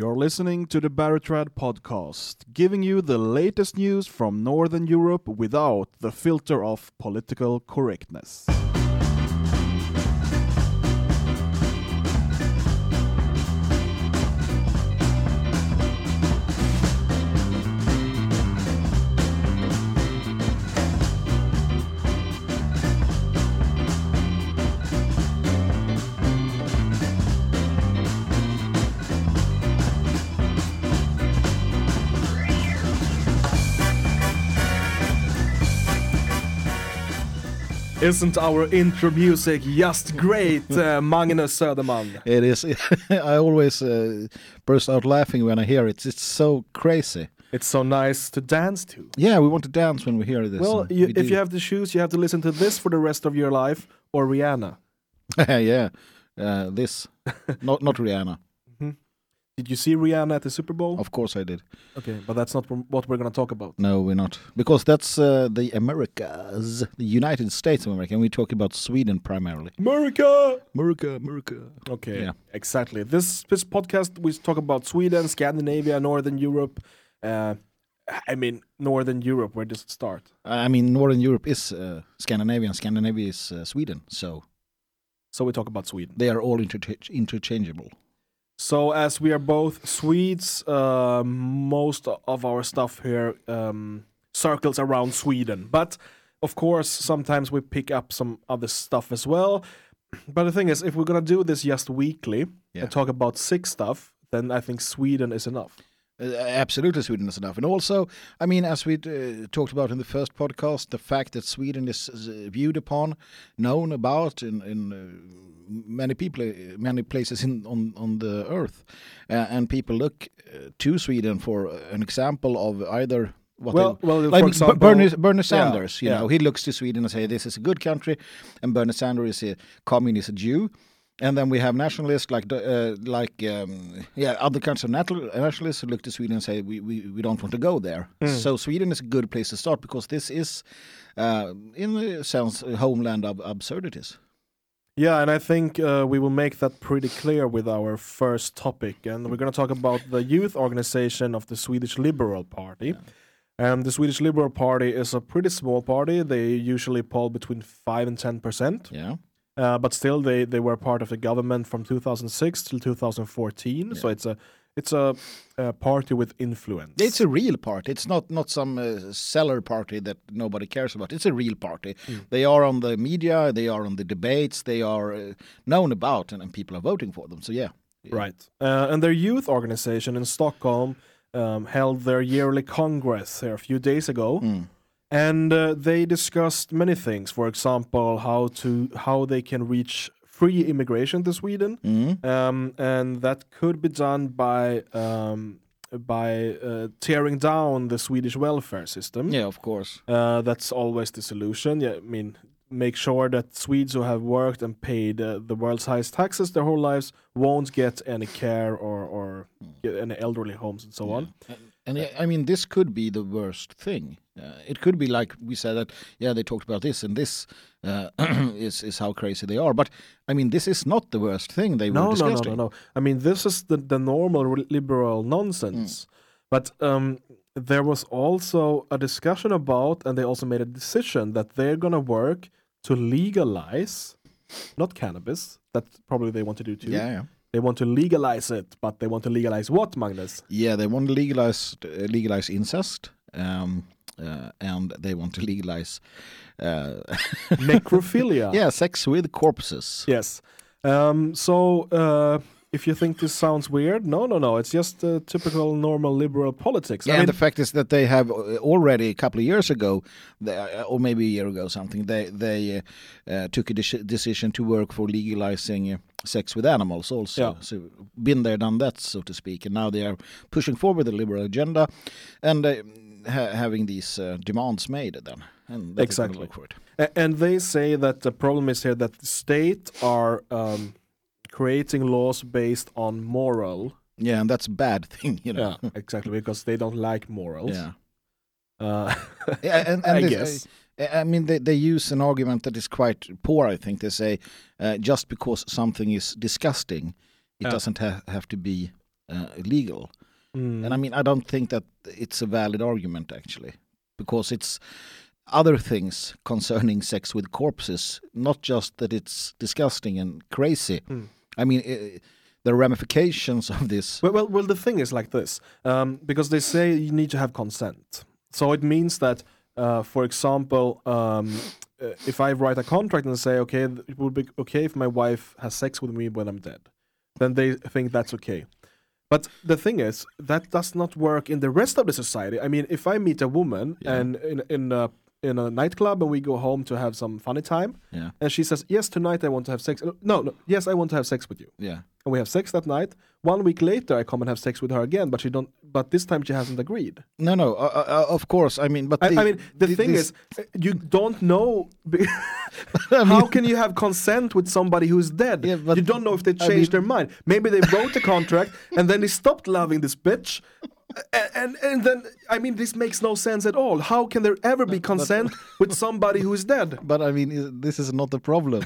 You're listening to the Barrytrad podcast, giving you the latest news from Northern Europe without the filter of political correctness. Isn't our intro music just great, uh, Magnus Söderman? It is. I always uh, burst out laughing when I hear it. It's so crazy. It's so nice to dance to. Yeah, we want to dance when we hear this. Well, you, we if do. you have the shoes, you have to listen to this for the rest of your life or Rihanna. yeah, uh, this, not not Rihanna. Did you see Rihanna at the Super Bowl? Of course I did. Okay, but that's not what we're going to talk about. No, we're not because that's uh, the Americas, the United States of America, and we talk about Sweden primarily. America! America, America. Okay, Yeah. exactly. This this podcast we talk about Sweden, Scandinavia, Northern Europe. Uh, I mean, Northern Europe. Where does it start? I mean, Northern Europe is uh, Scandinavia, and Scandinavia is uh, Sweden, so So we talk about Sweden. they are all intercha- interchangeable. So as we are both Swedes, uh, most of our stuff here um, circles around Sweden. But of course, sometimes we pick up some other stuff as well. But the thing is, if we're gonna do this just weekly Yeah. and talk about sick stuff, then I think Sweden is enough. Uh, absolutely, Sweden is enough. And also, I mean, as we uh, talked about in the first podcast, the fact that Sweden is uh, viewed upon, known about in, in uh, many people, uh, many places in on, on the earth. Uh, and people look uh, to Sweden for an example of either what Well, they, well, like for example, Bernie, Bernie Sanders, you yeah. know, he looks to Sweden and say this is a good country, and Bernie Sanders is a communist Jew, and then we have nationalists like uh, like um, yeah other kinds of nat- nationalists who look to Sweden and say we, we, we don't want to go there. Hmm. So Sweden is a good place to start because this is, uh, in a sense, a homeland of absurdities. Yeah, and I think uh, we will make that pretty clear with our first topic. And we're going to talk about the youth organization of the Swedish Liberal Party. And the Swedish Liberal Party is a pretty small party. They usually poll between 5 and 10%. Yeah, Uh, but still, they, they were part of the government from 2006 till 2014. So it's a it's a, a party with influence. it's a real party. It's not not some uh, seller party that nobody cares about. It's a real party. They are on the media. They are on the debates. They are uh, known about, and, and people are voting for them. So yeah. Right. Uh, and their youth organization in Stockholm um, held their yearly congress here a few days ago. And uh, they discussed many things. For example, how to how they can reach free immigration to Sweden, um, and that could be done by um, by uh, tearing down the Swedish welfare system. Yeah, of course. Uh, that's always the solution. Yeah, I mean, make sure that Swedes who have worked and paid uh, the world's highest taxes their whole lives won't get any care or or get any elderly homes and so on. And I I mean, this could be the worst thing. Uh, it could be like we said that. Yeah, they talked about this, and this uh, is is how crazy they are. But I mean, this is not the worst thing they No, were no, no, discussing. no, no. I mean, this is the the normal liberal nonsense. But um, there was also a discussion about, and they also made a decision that they're gonna work to legalize, not cannabis. That probably they want to do too. Yeah, yeah, They want to legalize it, but they want to legalize what, Magnus? yeah. They want to legalize uh, legalize incest, um, uh, and they want to legalize, uh, Necrophilia. yeah, sex with corpses. Yes. Um, so uh, if you think this sounds weird, no, no, no. It's just uh, typical normal liberal politics. Yeah, I mean, and the fact is that they have uh, already a couple of years ago, uh, or maybe a year ago, something. They they uh, uh, took a deci- decision to work for legalizing uh, sex with animals. Also, Yeah. so been there, done that, so to speak. And now they are pushing forward the liberal agenda, and uh, ha- having these uh, demands made. Then, and that is gonna Exactly. look for it. And they say that the problem is here that the state are um, creating laws based on moral. Yeah, and that's a bad thing, you know. Yeah, exactly, because they don't like morals. Yeah. Uh, Yeah, and, and I this- guess. I I mean, they, they use an argument that is quite poor. I think they say uh, just because something is disgusting, it Yeah. doesn't ha- have to be uh, illegal. Mm. And I mean, I don't think that it's a valid argument actually, because it's other things concerning sex with corpses, not just that it's disgusting and crazy. Mm. I mean, i the ramifications of this. Well, well, well, the thing is like this, um, because they say you need to have consent. So it means that, uh, for example, um, uh, if I write a contract and say, okay, it would be okay if my wife has sex with me when I'm dead, then they think that's okay. But the thing is, that does not work in the rest of the society. I mean, if I meet a woman Yeah. and in in a, in a nightclub and we go home to have some funny time, Yeah, and she says, "Yes, tonight I want to have sex." Uh, No, no, yes, I want to have sex with you yeah. and we have sex that night. One week later, I come and have sex with her again, but she don't. But this time she hasn't agreed. No, no. Uh, uh, uh, of course, I mean, but I, the, I mean, the thi- thing this- is, uh, you don't know. I how mean- can you have consent with somebody who's dead? Yeah, but- you don't know if they I changed mean- their mind. Maybe they wrote the contract and then they stopped loving this bitch. And, and and then I mean this makes no sense at all. How can there ever be consent with somebody who is dead? But I mean, this is not the problem.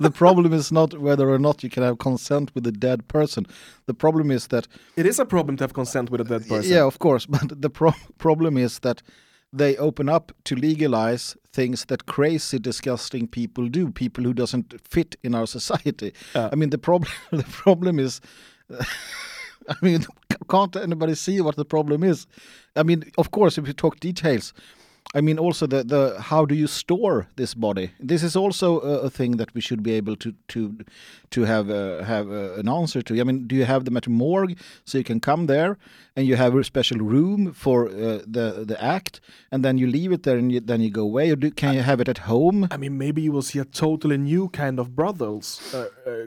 the problem is not whether or not you can have consent with a dead person. The problem is that It is a problem to have consent with a dead person. Yeah, of course. But the pro- problem is that they open up to legalize things that crazy, disgusting people do. People who doesn't fit in our society. Yeah. I mean, the problem. The problem is. I mean, can't anybody see what the problem is? I mean, of course, if you talk details, I mean, also the the how do you store this body? This is also a, a thing that we should be able to to to have uh, have uh, an answer to. I mean, do you have them at a morgue so you can come there and you have a special room for uh, the the act, and then you leave it there and you, then you go away, or do, can you have it at home? I mean, maybe you will see a totally new kind of brothels. Uh, uh,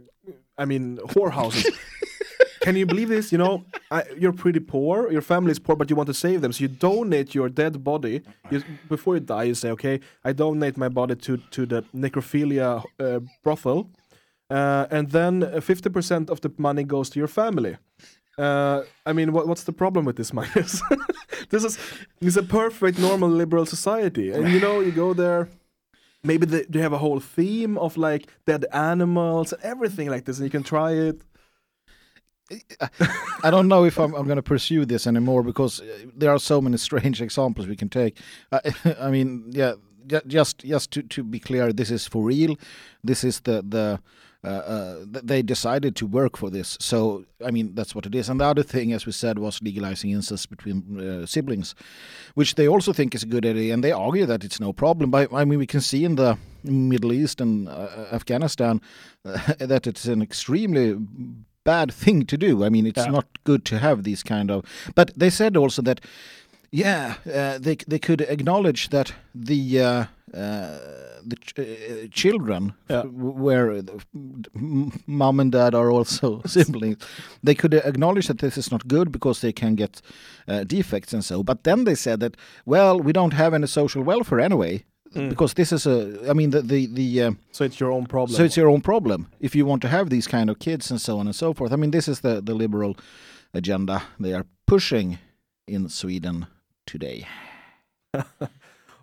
I mean, whorehouses. Can you believe this? You know, I, you're pretty poor. Your family is poor, but you want to save them. So you donate your dead body. You, before you die, you say, "Okay, I donate my body to to the necrophilia uh, brothel," uh, and then fifty percent of the money goes to your family. Uh, I mean, what, what's the problem with this, Magnus? this is is a perfect, normal, liberal society, and you know, you go there. Maybe they, they have a whole theme of like dead animals and everything like this, and you can try it. I don't know if I'm, I'm going to pursue this anymore because uh, there are so many strange examples we can take. I, I mean, yeah, ju- just just to, to be clear, this is for real. This is the the. Uh, uh, they decided to work for this, so I mean that's what it is. And the other thing, as we said, was legalizing incest between uh, siblings, which they also think is a good idea, and they argue that it's no problem. But I mean, we can see in the Middle East and uh, Afghanistan that it's an extremely bad thing to do. I mean, it's Yeah. not good to have these kind of. But they said also that, yeah, uh, they they could acknowledge that the uh, uh, the ch- uh, children Yeah. where m- mom and dad are also siblings, they could acknowledge that this is not good because they can get uh, defects and so. But then they said that, well, we don't have any social welfare anyway. Mm. Because this is a, I mean, the the the uh, So it's your own problem. so it's your own problem if you want to have these kind of kids and so on and so forth. I mean, this is the, the liberal agenda they are pushing in Sweden today.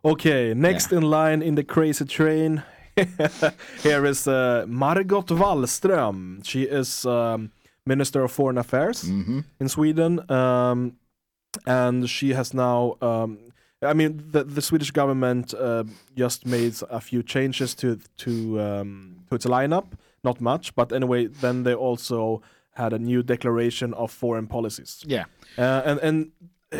Okay, next in line in the crazy train, here is uh, Margot Wallström. She is um, Minister of Foreign Affairs hmm in Sweden, um, and she has now. Um, I mean, the, the Swedish government uh, just made a few changes to to um, to its lineup. Not much, but anyway, then they also had a new declaration of foreign policies. Yeah. Uh, and and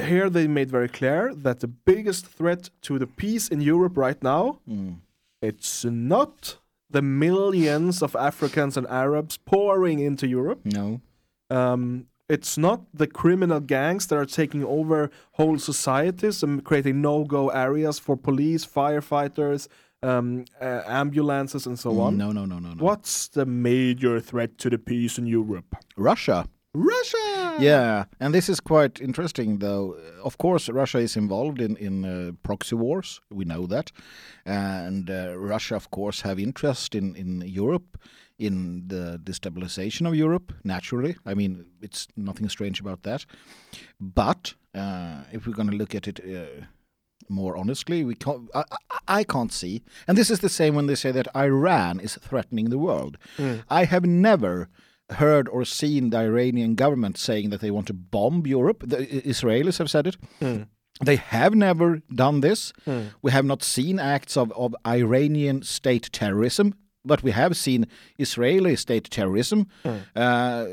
here they made very clear that the biggest threat to the peace in Europe right now Mm. it's not the millions of Africans and Arabs pouring into Europe. No. Um, it's not the criminal gangs that are taking over whole societies and creating no-go areas for police, firefighters, um, uh, ambulances, and so on. No, no, no, no, no. What's the major threat to the peace in Europe? Russia. Russia. Yeah, and this is quite interesting, though. Of course, Russia is involved in in uh, proxy wars. We know that, and uh, Russia, of course, have interest in in Europe, in the destabilization of Europe. Naturally, I mean, it's nothing strange about that. But uh, if we're going to look at it. Uh, more honestly, we can't. I, I, can't see, and this is the same when they say that Iran is threatening the world. I have never heard or seen the Iranian government saying that they want to bomb Europe. The Israelis have said it. Mm. They have never done this. Mm. We have not seen acts of, of Iranian state terrorism, but we have seen Israeli state terrorism Mm. uh,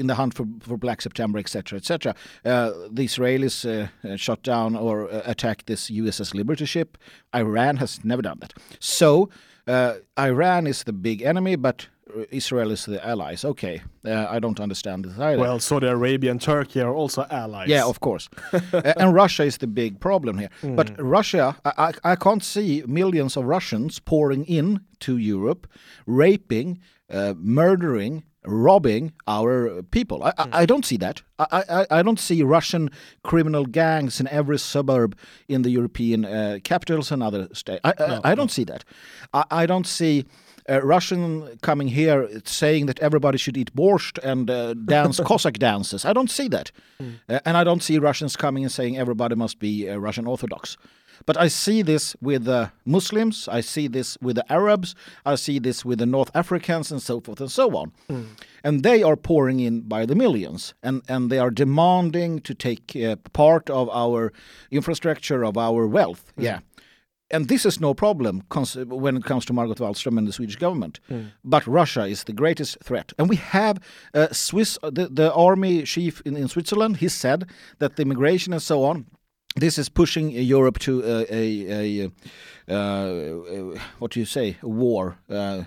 in the hunt for, for Black September, etc., etc. Uh, the Israelis uh, uh, shot down or uh, attacked this USS Liberty ship. Iran has never done that. So uh, Iran is the big enemy, but Israel is the allies. Okay, uh, I don't understand this either. Well, Saudi Arabia and Turkey are also allies. Yeah, of course. Uh, and Russia is the big problem here. But Russia, I, I, I can't see millions of Russians pouring in to Europe, raping, uh, murdering, robbing our people. I, I, I don't see that. I, I, I don't see Russian criminal gangs in every suburb in the European uh, capitals and other states. I, I, I don't see that. I, I don't see uh, Russian coming here saying that everybody should eat borscht and uh, dance Cossack dances. I don't see that. Uh, and I don't see Russians coming and saying everybody must be uh, Russian Orthodox. But I see this with the Muslims, I see this with the Arabs, I see this with the North Africans, and so forth and so on. And they are pouring in by the millions, and, and they are demanding to take uh, part of our infrastructure, of our wealth. Yeah and this is no problem when it comes to Margot Wallström and the Swedish government. But Russia is the greatest threat, and we have uh, Swiss, the, the army chief in, in Switzerland. He said that the immigration and so on. This is pushing Europe to a, a, a, uh, uh, what do you say, a war. Uh,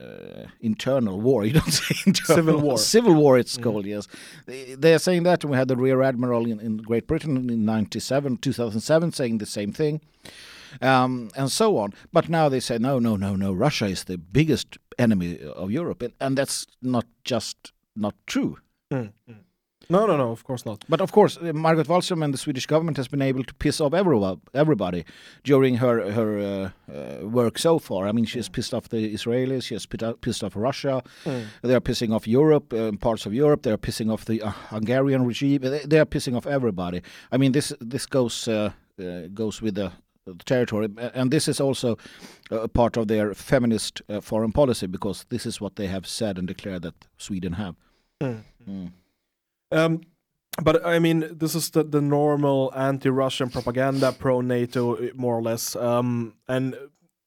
uh, internal war. You don't say internal Civil war. Civil war. It's called. Yes, they, they are saying that. We had the rear admiral in, in Great Britain in '97, 2007, saying the same thing, um, and so on. But now they say no, no, no, no. Russia is the biggest enemy of Europe, and, and that's not just not true. Mm. Mm. No, no, no. Of course not. But of course, uh, Margot Wallström and the Swedish government has been able to piss off everyone, everybody during her her uh, uh, work so far. I mean, she has pissed off the Israelis, she has uh, pissed off Russia. They are pissing off Europe, uh, parts of Europe. They are pissing off the uh, Hungarian regime. They, they are pissing off everybody. I mean, this this goes uh, uh, goes with the the territory, and this is also a part of their feminist uh, foreign policy because this is what they have said and declared that Sweden have. Mm. Um, but I mean, this is the, the normal anti-Russian propaganda, pro-NATO, uh, more or less. Um, and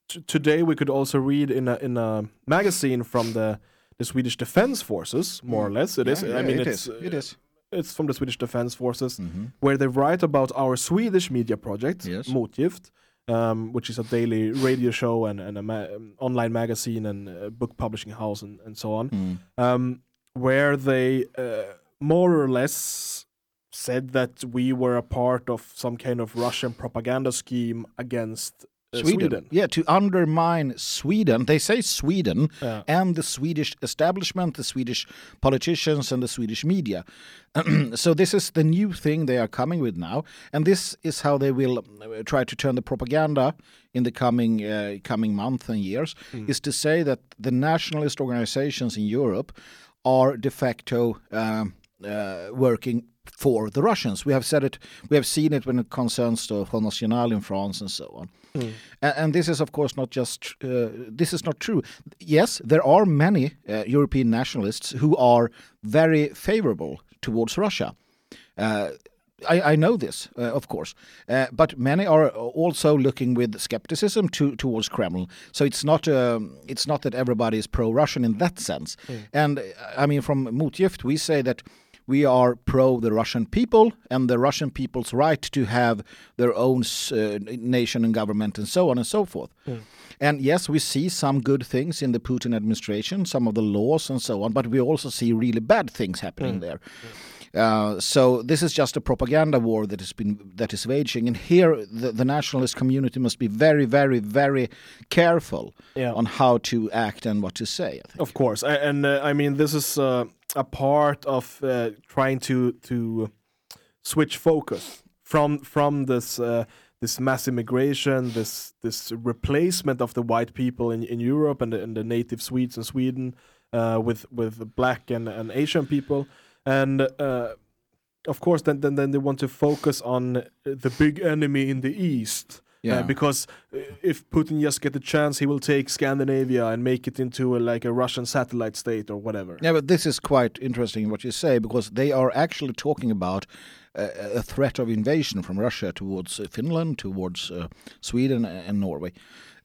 t- today we could also read in a in a magazine from the the Swedish Defense Forces, more or less. It is. Mm. Yeah, I mean, it it's is. It is. it's from the Swedish Defense Forces, Mhm. where they write about our Swedish media project, Yes. Motgift, um, which is a daily radio show and, and a ma- online magazine and a book publishing house and, and so on, Mm. um, where they uh, more or less said that we were a part of some kind of Russian propaganda scheme against uh, Sweden. Sweden. Yeah, to undermine Sweden. They say Sweden Yeah. and the Swedish establishment, the Swedish politicians, and the Swedish media. so this is the new thing they are coming with now, and this is how they will uh, try to turn the propaganda in the coming uh, coming months and years. Is to say that the nationalist organizations in Europe are de facto um, uh, working for the Russians. We have said it. We have seen it when it concerns the Front National in France and so on. And, and this is, of course, not just uh, this is not true. Yes, there are many uh, European nationalists who are very favorable towards Russia. Uh, I, I know this, uh, of course, uh, but many are also looking with skepticism to, towards Kremlin. So it's not um, it's not that everybody is pro-Russian in that sense. And uh, I mean, from Motgift, we say that we are pro the Russian people and the Russian people's right to have their own uh, nation and government and so on and so forth. And yes, we see some good things in the Putin administration, some of the laws and so on, but we also see really bad things happening there. Uh, so this is just a propaganda war that has been that is waging, and here the, the nationalist community must be very, very, very careful Yeah. on how to act and what to say. I. Of course, A- and uh, I mean this is uh, a part of uh, trying to to switch focus from from this uh, this mass immigration, this this replacement of the white people in, in Europe and the, and the native Swedes in Sweden uh, with with black and, and Asian people, and uh, of course then, then then they want to focus on the big enemy in the east. Yeah. because uh, if Putin just get the chance, he will take Scandinavia and make it into a, like a Russian satellite state or whatever. Yeah, but this is quite interesting what you say because they are actually talking about uh, a threat of invasion from Russia towards uh, Finland, towards uh, Sweden and Norway,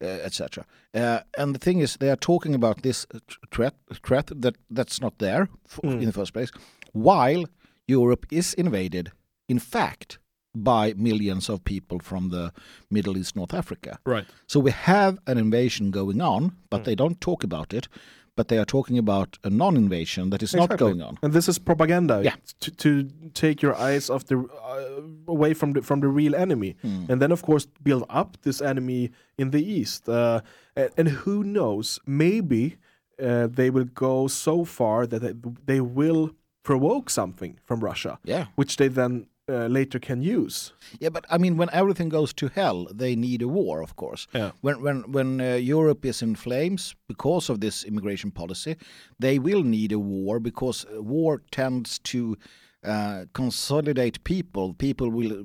uh, etc. Uh, and the thing is, they are talking about this uh, threat threat that that's not there f- in the first place, while Europe is invaded, in fact, by millions of people from the Middle East, North Africa. Right. So we have an invasion going on, but they don't talk about it. But they are talking about a non-invasion that is not going on. And this is propaganda. Yeah. To, to take your eyes off the uh, away from the from the real enemy, Hmm. and then of course build up this enemy in the east. Uh, and, and who knows? Maybe uh, they will go so far that they, they will provoke something from Russia, Yeah, which they then uh, later can use. yeah. But I mean, when everything goes to hell, they need a war, of course. Yeah. When when when uh, Europe is in flames because of this immigration policy, they will need a war because uh, war tends to uh, consolidate people. People will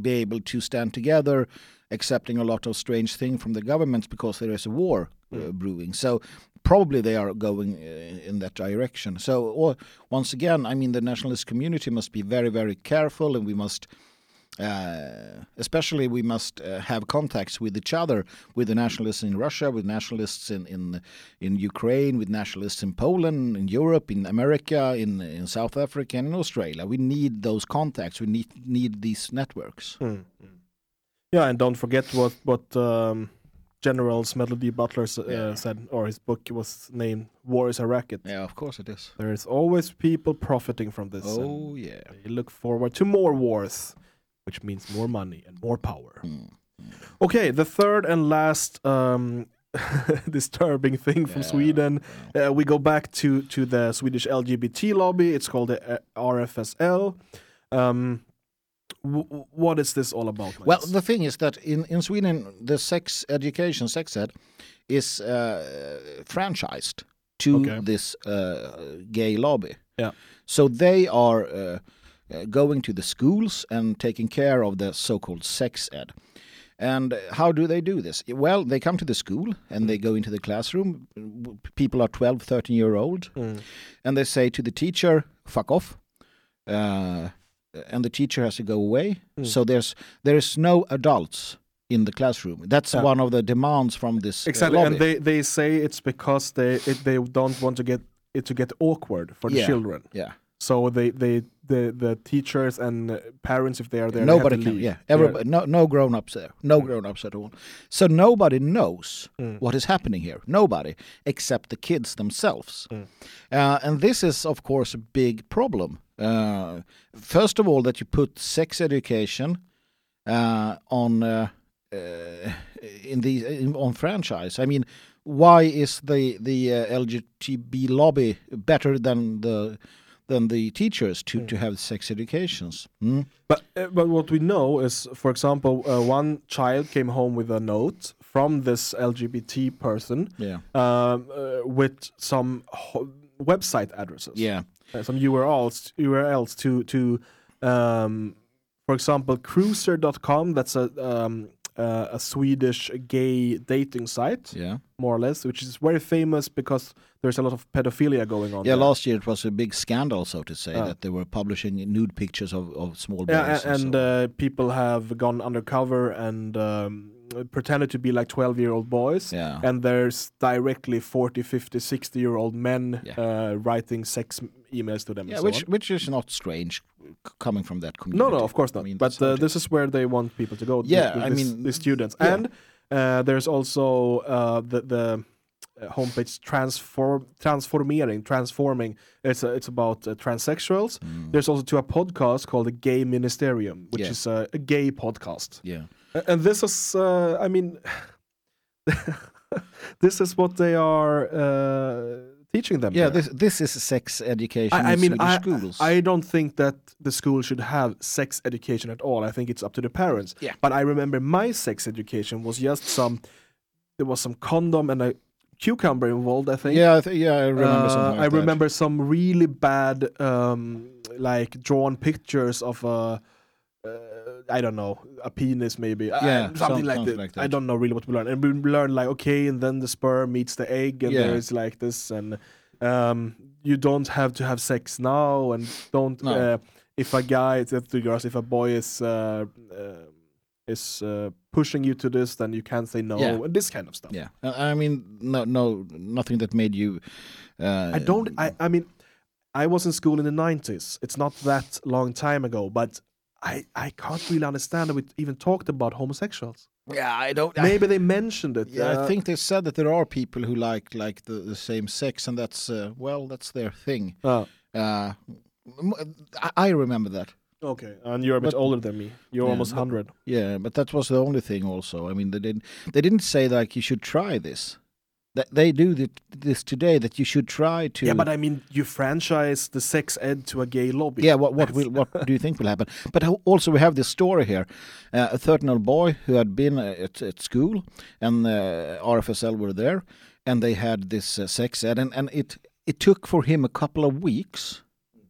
be able to stand together, accepting a lot of strange things from the governments because there is a war uh, brewing. So probably they are going uh, in that direction. So or, once again, I mean, the nationalist community must be very, very careful, and we must. Uh, especially, we must uh, have contacts with each other, with the nationalists in Russia, with nationalists in in, in Ukraine, with nationalists in Poland, in Europe, in America, in in South Africa, and in Australia. We need those contacts. We need need these networks. Yeah, and don't forget what what um, General Smedley D. Butler uh, Yeah. said, or his book was named "War is a Racket." Yeah, of course it is. There is always people profiting from this. Oh yeah. They look forward to more wars, which means more money and more power. Mm. Okay, the third and last um, disturbing thing from Yeah, Sweden. Uh, we go back to to the Swedish LGBT lobby. It's called the uh, RFSL. Um, w- what is this all about? Well, the thing is that in, in Sweden, the sex education, sex ed, is uh, franchised to Okay. this uh, gay lobby. Yeah. So they are uh, uh, going to the schools and taking care of the so-called sex ed. And how do they do this? Well, they come to the school and they go into the classroom. People are 12, 13 year old. Mm. And they say to the teacher, fuck off. Uh, and the teacher has to go away. Mm. So there's there's no adults in the classroom. That's Yeah. one of the demands from this Exactly, lobby. and they they say it's because they it, they don't want to get it to get awkward for the Yeah. children. yeah. So they they the the teachers and parents if they are there they nobody can. Yeah, everybody. No, no grown ups there. No grown ups at all. So nobody knows Mm. what is happening here. Nobody except the kids themselves. Mm. Uh, and this is, of course, a big problem. Uh, first of all, that you put sex education uh, on uh, uh, in the in, on franchise. I mean, why is the the uh, LGBT lobby better than the than the teachers to, to have sex educations? Hmm? But uh, but what we know is, for example, uh, one child came home with a note from this LGBT person Yeah, um, uh, with some ho- website addresses. yeah, uh, some URLs URLs to to um, for example qruiser.com that's a um, uh, a Swedish gay dating site yeah. more or less which is very famous because there's a lot of pedophilia going on Yeah, there. last year it was a big scandal, so to say, Ah. that they were publishing nude pictures of, of small boys. yeah, a- and so- uh, people have gone undercover and um, pretended to be like 12 year old boys yeah, and there's directly 40 50 60 year old men Yeah. uh, writing sex emails to them yeah, and so which which is not strange coming from that community. no, no, of course not. I mean, but uh, this is where they want people to go. Yeah, the, I mean, the students, yeah. and uh, there's also uh, the the uh, homepage transform transformering transforming. It's uh, it's about uh, transsexuals. There's also to a podcast called the Gay Ministerium, which Mm. Yeah. is a, a gay podcast, Yeah, and this is uh, I mean. this is what they are uh, teaching them. yeah. there. This this is sex education. I, I in mean, Swedish I, schools. I don't think that the school should have sex education at all. I think it's up to the parents. Yeah. But I remember my sex education was just some, there was some condom and a cucumber involved. I think. yeah, I th- yeah, I remember Uh, something. Like I that. remember some really bad, um, like drawn pictures of a uh, I don't know, a penis maybe, Uh, Yeah, something, some- like, something that. like I don't know really what we learn, and we learn like okay, and then the sperm meets the egg, and Yeah. there's like this, and um, you don't have to have sex now, and don't No. uh, if a guy, that's the girls, if a boy is uh, uh, is uh, pushing you to this, then you can't say no, Yeah. and this kind of stuff. Yeah, I I mean, no, no, nothing that made you. Uh, I don't. I. I mean, I was in school in the nineties. It's not that long time ago, but I. I can't really understand that we even talked about homosexuals. Yeah, I don't. I, Maybe they mentioned it. yeah, uh, I think they said that there are people who like like the, the same sex, and that's uh, well, that's their thing. uh, Uh, m- I, I remember that. okay, and you're a bit But- older than me. You're Yeah, almost hundred. Yeah, but that was the only thing. Also, I mean, they didn't they didn't say like you should try this. That they do th- this today. That you should try to. Yeah, but I mean, you franchise the sex ed to a gay lobby. Yeah, what what will what do you think will happen? But also we have this story here: uh, a thirteen-year-old boy who had been uh, at, at school, and uh, RFSL were there, and they had this uh, sex ed, and, and it it took for him a couple of weeks,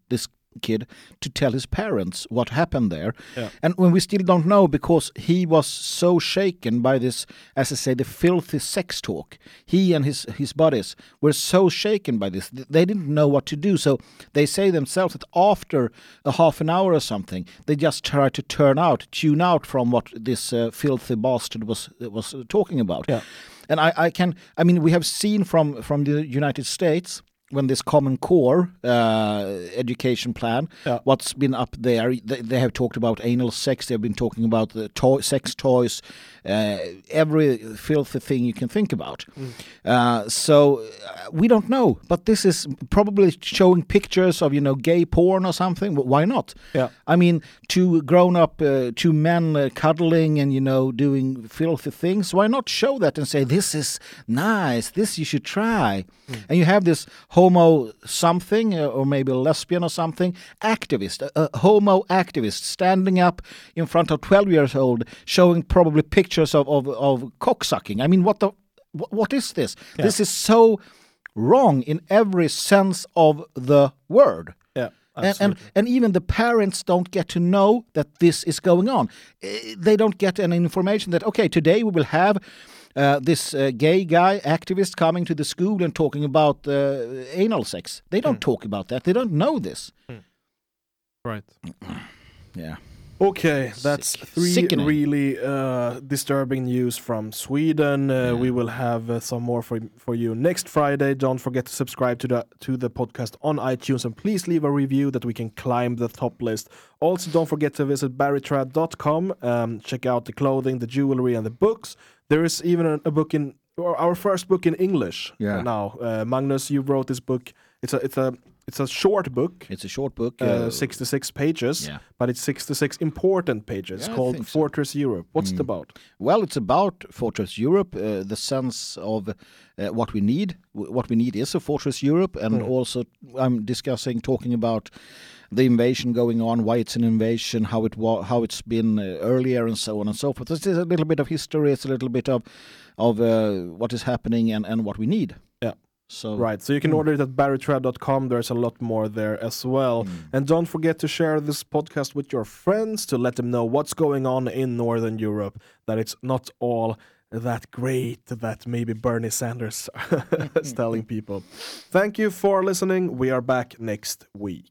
this kid, to tell his parents what happened there, Yeah. and when we still don't know because he was so shaken by this, as I say, the filthy sex talk. He and his his buddies were so shaken by this, they didn't know what to do. So they say themselves that after a half an hour or something, they just try to turn out, tune out from what this uh, filthy bastard was was talking about. Yeah. And I, I can, I mean, we have seen from from the United States when this Common Core uh, education plan, Yeah. what's been up there. They, they have talked about anal sex. They've been talking about the toy, sex toys, uh, every filthy thing you can think about. Uh, so uh, we don't know, but this is probably showing pictures of you know gay porn or something. Wh- Why not? Yeah. I mean, two grown up, uh, two men uh, cuddling and you know doing filthy things. Why not show that and say this is nice? This you should try. And you have this homo something, uh, or maybe a lesbian or something, activist, a, a homo activist, standing up in front of twelve years old, showing probably pictures of of, of cocksucking. I mean, what the wh- what is this? This is so wrong in every sense of the word yeah. and, and and even the parents don't get to know that this is going on. Eh, They don't get any information that okay, today we will have uh, this uh, gay guy activist coming to the school and talking about uh, anal sex. They don't talk about that. They don't know this. right. Yeah. Okay, that's Sick. three Sickening. really uh, disturbing news from Sweden. Uh, Yeah. We will have uh, some more for for you next Friday. Don't forget to subscribe to the to the podcast on iTunes and please leave a review that we can climb the top list. Also, don't forget to visit barrytrad.com. Um, check out the clothing, the jewelry, and the books. There is even a, a book in our first book in English Yeah. now. Uh, Magnus, you wrote this book. It's a it's a it's a short book. It's a short book. Uh, uh, 66 pages, yeah. but it's 66 important pages Yeah, called think so. Fortress Europe. What's it Mm. about? Well, it's about Fortress Europe, uh, the sense of uh, what we need. What we need is a Fortress Europe, and Mm. also I'm discussing, talking about the invasion going on, why it's an invasion, how it wa- how it's been uh, earlier, and so on and so forth. This is a little bit of history. It's a little bit of of uh, what is happening and, and what we need. Yeah. So Right, so you can Mm. order it at barrytrad.com. There's a lot more there as well. Mm. And don't forget to share this podcast with your friends to let them know what's going on in Northern Europe, that it's not all that great that maybe Bernie Sanders is telling people. Thank you for listening. We are back next week.